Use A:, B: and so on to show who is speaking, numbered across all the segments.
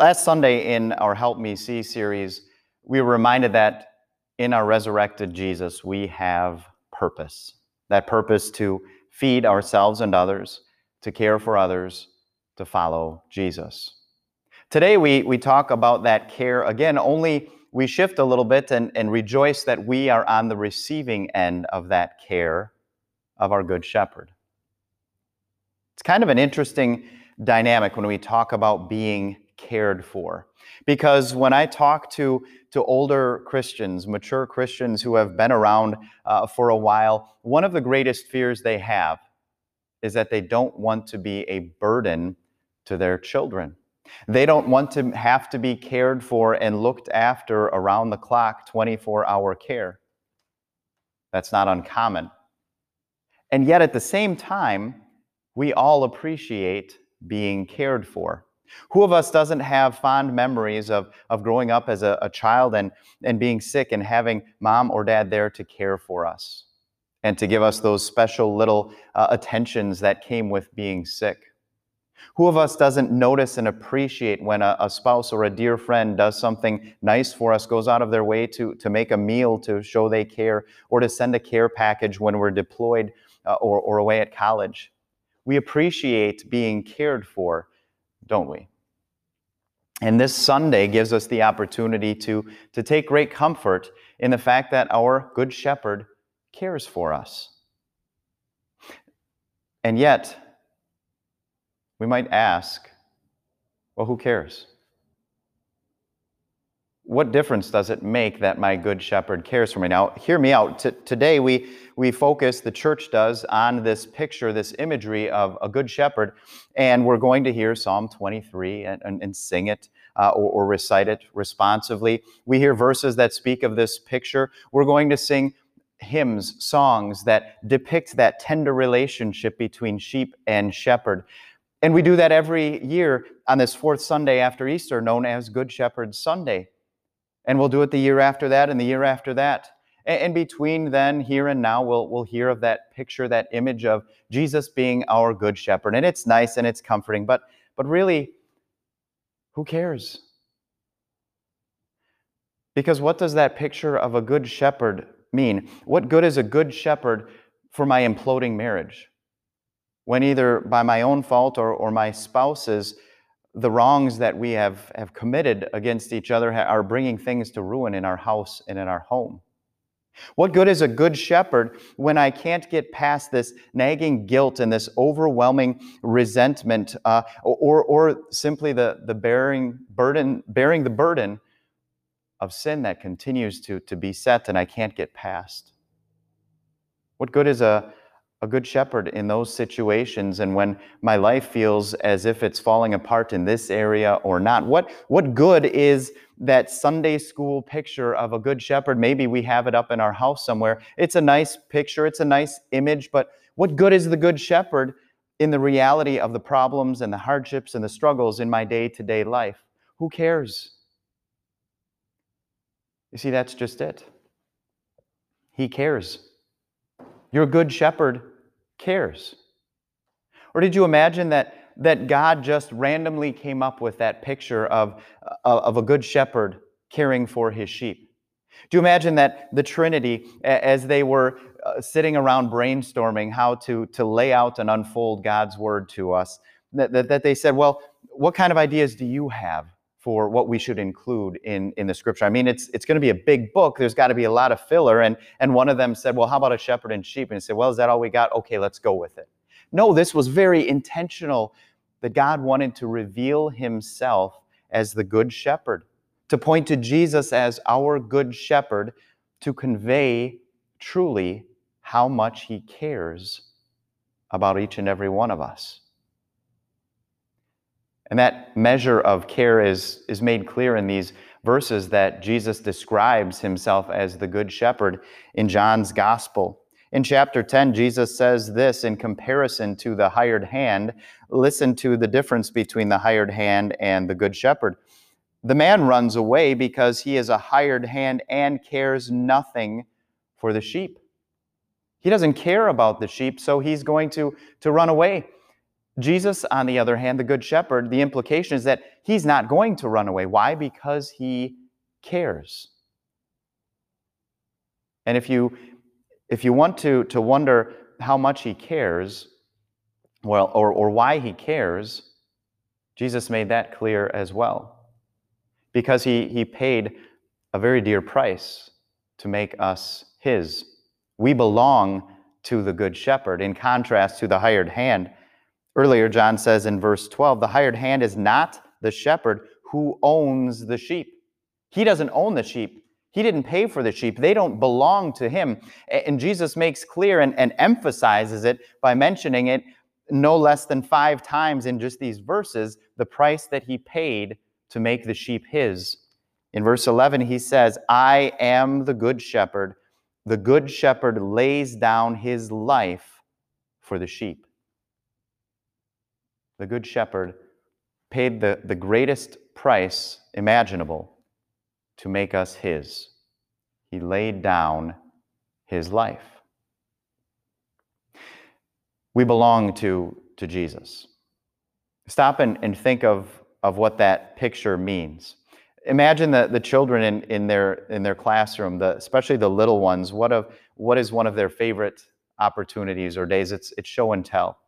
A: last Sunday in our Help Me See series, we were reminded that in our resurrected Jesus, we have purpose. That purpose to feed ourselves and others, to care for others, to follow Jesus. Today, we, we talk about that care again, only we shift a little bit and, and rejoice that we are on the receiving end of that care of our Good Shepherd. It's kind of an interesting dynamic when we talk about being cared for. Because when I talk to, to older Christians, mature Christians who have been around uh, for a while, one of the greatest fears they have is that they don't want to be a burden to their children. They don't want to have to be cared for and looked after around the clock, 24 hour care. That's not uncommon. And yet, at the same time, we all appreciate being cared for. Who of us doesn't have fond memories of, of growing up as a, a child and, and being sick and having mom or dad there to care for us and to give us those special little uh, attentions that came with being sick? Who of us doesn't notice and appreciate when a, a, spouse or a dear friend does something nice for us, goes out of their way to, to make a meal to show they care, or to send a care package when we're deployed uh, or, or away at college? We appreciate being cared for don't we? And this Sunday gives us the opportunity to, to take great comfort in the fact that our Good Shepherd cares for us. And yet, we might ask, well, who cares? What difference does it make that my good shepherd cares for me? Now, hear me out. T- today, we, we focus, the church does, on this picture, this imagery of a good shepherd, and we're going to hear Psalm 23 and, and, and sing it uh, or, or recite it responsively. We hear verses that speak of this picture. We're going to sing hymns, songs that depict that tender relationship between sheep and shepherd. And we do that every year on this fourth Sunday after Easter, known as Good Shepherd Sunday. And we'll do it the year after that and the year after that. And between then, here and now, we'll, we'll hear of that picture, that image of Jesus being our good shepherd. And it's nice and it's comforting, but, but really, who cares? Because what does that picture of a good shepherd mean? What good is a good shepherd for my imploding marriage? When either by my own fault or, or my spouse's, the wrongs that we have, have committed against each other are bringing things to ruin in our house and in our home. What good is a good shepherd when I can't get past this nagging guilt and this overwhelming resentment, uh, or, or simply the, the bearing, burden, bearing the burden of sin that continues to, to be set and I can't get past? What good is a, a good shepherd in those situations and when my life feels as if it's falling apart in this area or not. What what good is that sunday school picture of a good shepherd? Maybe we have it up in our house somewhere. It's a nice picture. It's a nice image but what good is the good shepherd in the reality of the problems and the hardships and the struggles in my day-to-day life? Who cares? You see that's just it. He cares. Your good shepherd cares? Or did you imagine that, that God just randomly came up with that picture of, uh, of a good shepherd caring for his sheep? Do you imagine that the Trinity, as they were uh, sitting around brainstorming how to, to lay out and unfold God's word to us, that, that, that they said, Well, what kind of ideas do you have for what we should include in, in the scripture. I mean, it's, it's going to be a big book. There's got to be a lot of filler. And, and one of them said, Well, how about a shepherd and sheep? And he said, Well, is that all we got? Okay, let's go with it. No, this was very intentional that God wanted to reveal himself as the good shepherd, to point to Jesus as our good shepherd, to convey truly how much he cares about each and every one of us. And that measure of care is, is made clear in these verses that Jesus describes himself as the Good Shepherd in John's Gospel. In chapter 10, Jesus says this in comparison to the hired hand. Listen to the difference between the hired hand and the Good Shepherd. The man runs away because he is a hired hand and cares nothing for the sheep. He doesn't care about the sheep, so he's going to, to run away. Jesus, on the other hand, the Good Shepherd, the implication is that he's not going to run away. Why? Because he cares. And if you if you want to, to wonder how much he cares, well, or, or why he cares, Jesus made that clear as well. Because he, he paid a very dear price to make us his. We belong to the Good Shepherd, in contrast to the hired hand. Earlier, John says in verse 12, the hired hand is not the shepherd who owns the sheep. He doesn't own the sheep, he didn't pay for the sheep. They don't belong to him. And Jesus makes clear and, and, emphasizes it by mentioning it no less than five times in just these verses the price that he paid to make the sheep his. In verse 11, he says, I am the good shepherd. The good shepherd lays down his life for the sheep. The good shepherd paid the, the greatest price imaginable to make us his. He laid down his life. We belong to, to Jesus. Stop and, and think of, of what that picture means. Imagine the, the children in, in, their, in their classroom, the, especially the little ones. What, of, what is one of their favorite opportunities or days? It's, it's show and tell.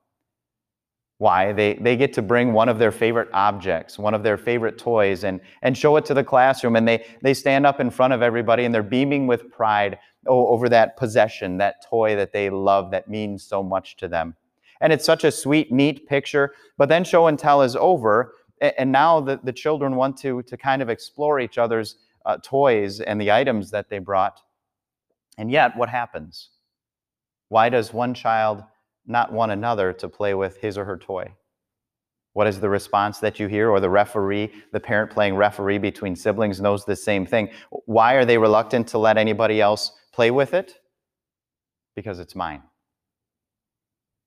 A: Why? They, they get to bring one of their favorite objects, one of their favorite toys, and, and show it to the classroom. And they, they stand up in front of everybody and they're beaming with pride over that possession, that toy that they love that means so much to them. And it's such a sweet, neat picture. But then show and tell is over. And now the, the children want to, to kind of explore each other's uh, toys and the items that they brought. And yet, what happens? Why does one child not one another to play with his or her toy. What is the response that you hear? Or the referee, the parent playing referee between siblings knows the same thing. Why are they reluctant to let anybody else play with it? Because it's mine.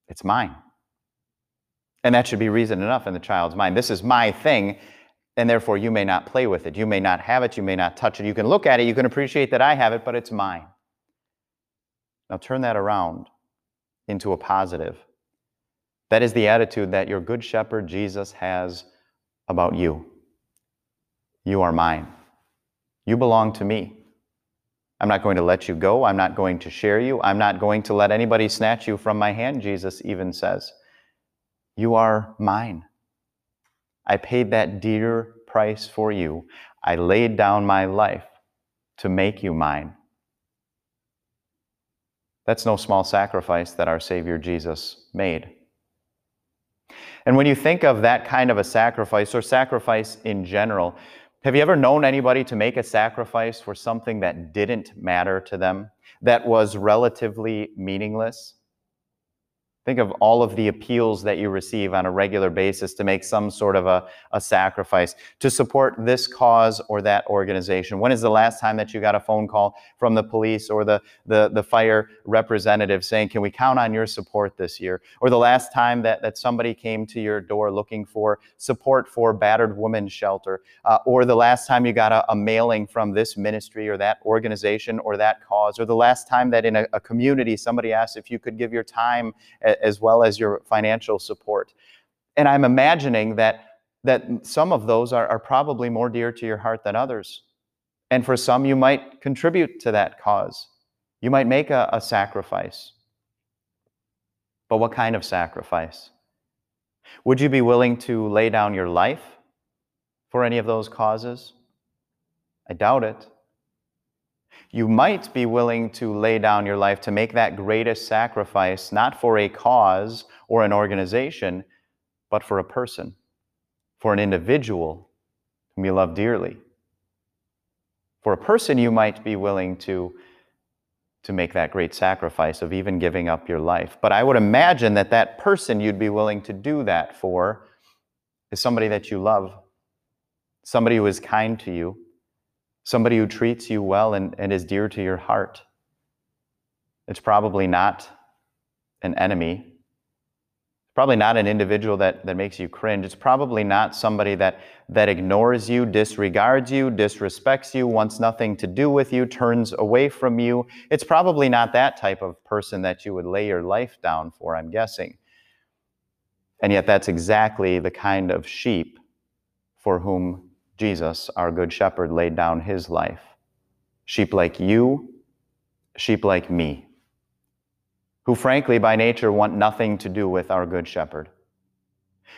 A: It's mine. And that should be reason enough in the child's mind. This is my thing, and therefore you may not play with it. You may not have it. You may not touch it. You can look at it. You can appreciate that I have it, but it's mine. Now turn that around into a positive. That is the attitude that your good shepherd Jesus has about you. You are mine. You belong to me. I'm not going to let you go. I'm not going to share you. I'm not going to let anybody snatch you from my hand, Jesus even says. You are mine. I paid that dear price for you. I laid down my life to make you mine. That's no small sacrifice that our Savior Jesus made. And when you think of that kind of a sacrifice or sacrifice in general, have you ever known anybody to make a sacrifice for something that didn't matter to them, that was relatively meaningless? Think of all of the appeals that you receive on a regular basis to make some sort of a, a sacrifice to support this cause or that organization. When is the last time that you got a phone call from the police or the, the, the fire representative saying, Can we count on your support this year? Or the last time that, that somebody came to your door looking for support for battered women's shelter? Uh, or the last time you got a, a, mailing from this ministry or that organization or that cause? Or the last time that in a, a community somebody asked if you could give your time as well as your financial support. And I'm imagining that, that some of those are, are probably more dear to your heart than others. And for some, you might contribute to that cause. You might make a, a sacrifice. But what kind of sacrifice? Would you be willing to lay down your life for any of those causes? I doubt it you might be willing to lay down your life to make that greatest sacrifice, not for a cause or an organization, but for a person, for an individual whom you love dearly. For a person, you might be willing to, to make that great sacrifice of even giving up your life. But I would imagine that that person you'd be willing to do that for is somebody that you love, somebody who is kind to you, somebody who treats you well and, and is dear to your heart. It's probably not an enemy. It's probably not an individual that, that makes you cringe. It's probably not somebody that, that ignores you, disregards you, disrespects you, wants nothing to do with you, turns away from you. It's probably not that type of person that you would lay your life down for, I'm guessing. And yet, that's exactly the kind of sheep for whom Jesus, our Good Shepherd, laid down his life. Sheep like you, sheep like me, who frankly, by nature, want nothing to do with our Good Shepherd,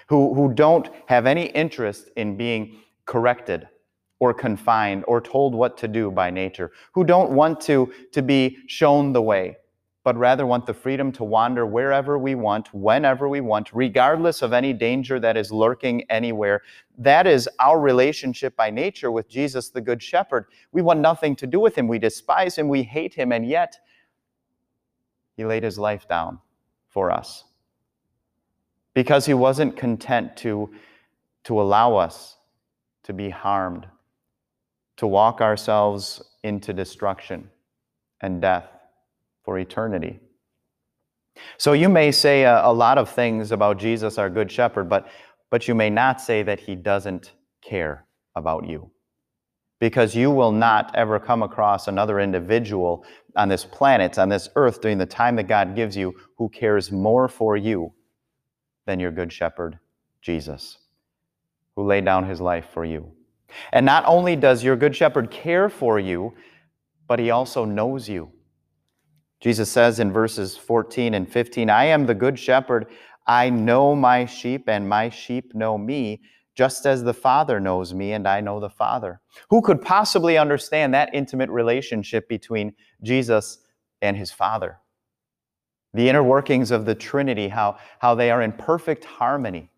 A: who, who don't have any interest in being corrected or confined or told what to do by nature, who don't want to, to be shown the way, but rather want the freedom to wander wherever we want, whenever we want, regardless of any danger that is lurking anywhere. That is our relationship by nature with Jesus, the Good Shepherd. We want nothing to do with him. We despise him. We hate him. And yet, he laid his life down for us because he wasn't content to, to allow us to be harmed, to walk ourselves into destruction and death for eternity. So you may say a, a, lot of things about Jesus, our Good Shepherd, but, but you may not say that he doesn't care about you. Because you will not ever come across another individual on this planet, on this earth, during the time that God gives you, who cares more for you than your Good Shepherd, Jesus, who laid down his life for you. And not only does your Good Shepherd care for you, but he also knows you. Jesus says in verses 14 and 15, I am the good shepherd. I know my sheep, and my sheep know me, just as the Father knows me, and I know the Father. Who could possibly understand that intimate relationship between Jesus and his Father? The inner workings of the Trinity, how, how they are in perfect harmony.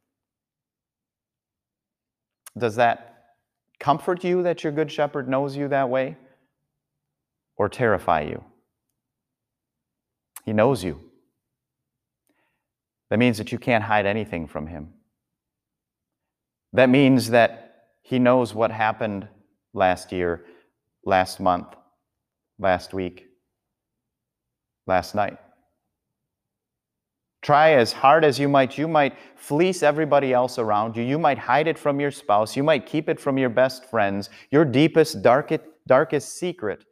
A: Does that comfort you that your good shepherd knows you that way? Or terrify you? He knows you. That means that you can't hide anything from Him. That means that He knows what happened last year, last month, last week, last night. Try as hard as you might, you might fleece everybody else around you. You might hide it from your spouse. You might keep it from your best friends. Your deepest, darkest, darkest secret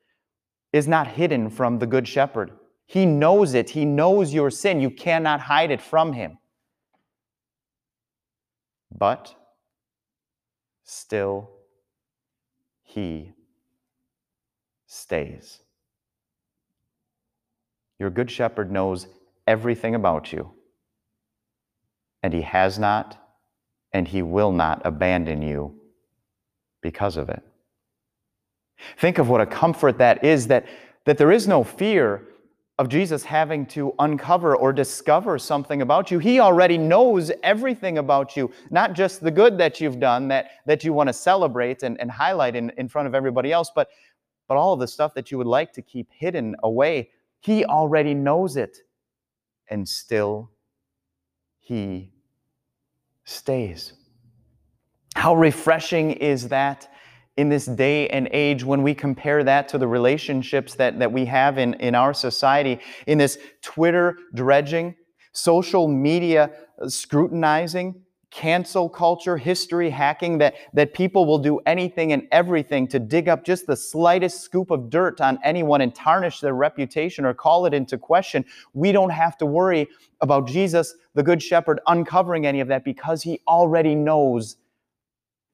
A: is not hidden from the Good Shepherd. He knows it. He knows your sin. You cannot hide it from him. But still, he stays. Your good shepherd knows everything about you, and he has not and he will not abandon you because of it. Think of what a comfort that is that, that there is no fear of Jesus having to uncover or discover something about you. He already knows everything about you, not just the good that you've done that, that you want to celebrate and, and highlight in, in front of everybody else, but, but all of the stuff that you would like to keep hidden away. He already knows it. And still, He stays. How refreshing is that? In this day and age when we compare that to the relationships that, that we have in, in our society, in this Twitter dredging, social media uh, scrutinizing, cancel culture, history hacking, that, that people will do anything and everything to dig up just the slightest scoop of dirt on anyone and tarnish their reputation or call it into question. We don't have to worry about Jesus, the Good Shepherd, uncovering any of that because he already knows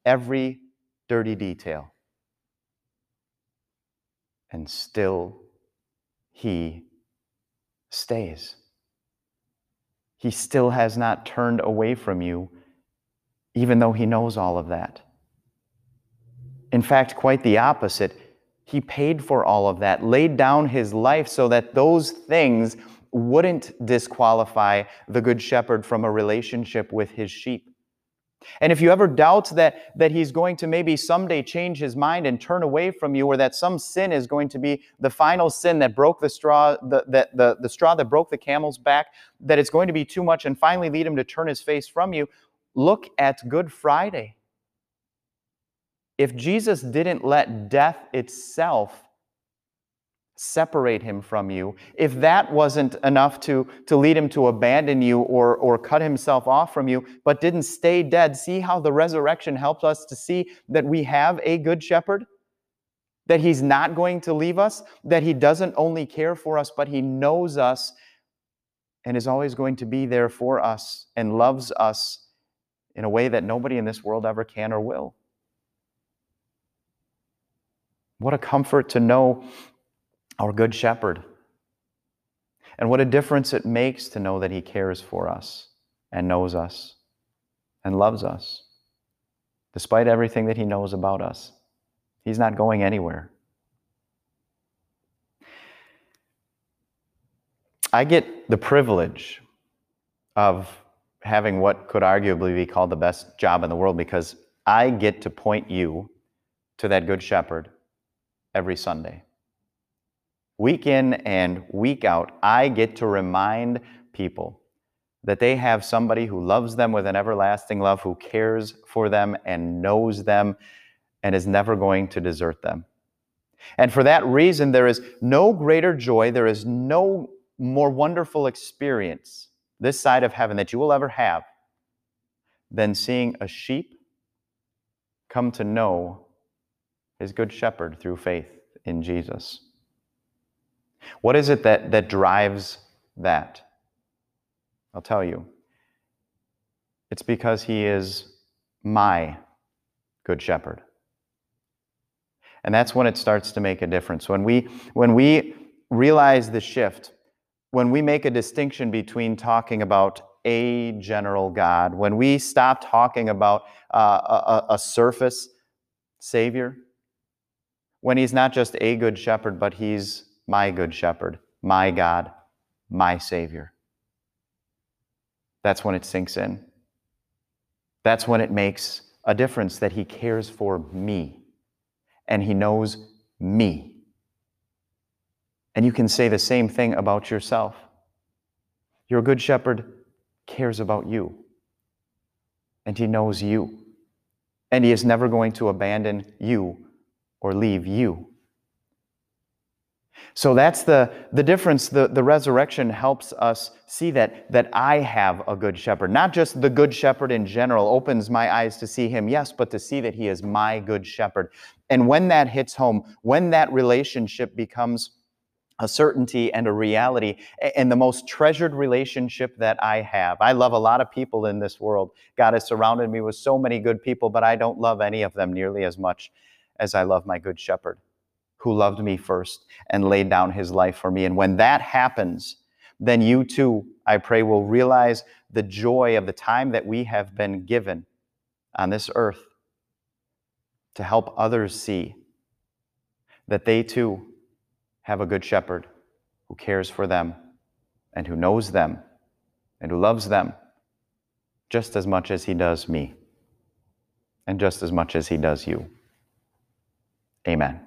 A: every dirty detail. And still, he stays. He still has not turned away from you, even though he knows all of that. In fact, quite the opposite. He paid for all of that, laid down his life so that those things wouldn't disqualify the Good Shepherd from a relationship with his sheep. And if you ever doubt that, that he's going to maybe someday change his mind and turn away from you, or that some sin is going to be the final sin that broke the straw, the, the, the, the straw that broke the camel's back, that it's going to be too much and finally lead him to turn his face from you, look at Good Friday. If Jesus didn't let death itself separate him from you, if that wasn't enough to, to lead him to abandon you or, or cut himself off from you, but didn't stay dead, see how the resurrection helps us to see that we have a good shepherd? That he's not going to leave us, that he doesn't only care for us, but he knows us and is always going to be there for us and loves us in a way that nobody in this world ever can or will. What a comfort to know our Good Shepherd. And what a difference it makes to know that He cares for us and knows us and loves us, despite everything that He knows about us. He's not going anywhere. I get the privilege of having what could arguably be called the best job in the world because I get to point you to that Good Shepherd every Sunday. Week in and week out, I get to remind people that they have somebody who loves them with an everlasting love, who cares for them and knows them and is never going to desert them. And for that reason, there is no greater joy, there is no more wonderful experience this side of heaven that you will ever have than seeing a sheep come to know his good shepherd through faith in Jesus. What is it that, that drives that? I'll tell you. It's because he is my good shepherd. And that's when it starts to make a difference. When we, when we realize the shift, when we make a distinction between talking about a general God, when we stop talking about uh, a, a surface Savior, when He's not just a good shepherd, but He's my good shepherd, my God, my Savior. That's when it sinks in. That's when it makes a difference that He cares for me and He knows me. And you can say the same thing about yourself. Your good shepherd cares about you, and He knows you, and He is never going to abandon you or leave you. So that's the, the difference. The, the resurrection helps us see that, that I have a good shepherd. Not just the good shepherd in general opens my eyes to see him, yes, but to see that he is my good shepherd. And when that hits home, when that relationship becomes a certainty and a reality, and the most treasured relationship that I have. I love a lot of people in this world. God has surrounded me with so many good people, but I don't love any of them nearly as much as I love my good shepherd who loved me first and laid down his life for me. And when that happens, then you too, I pray, will realize the joy of the time that we have been given on this earth to help others see that they too have a good shepherd who cares for them and who knows them and who loves them just as much as he does me and just as much as he does you. Amen.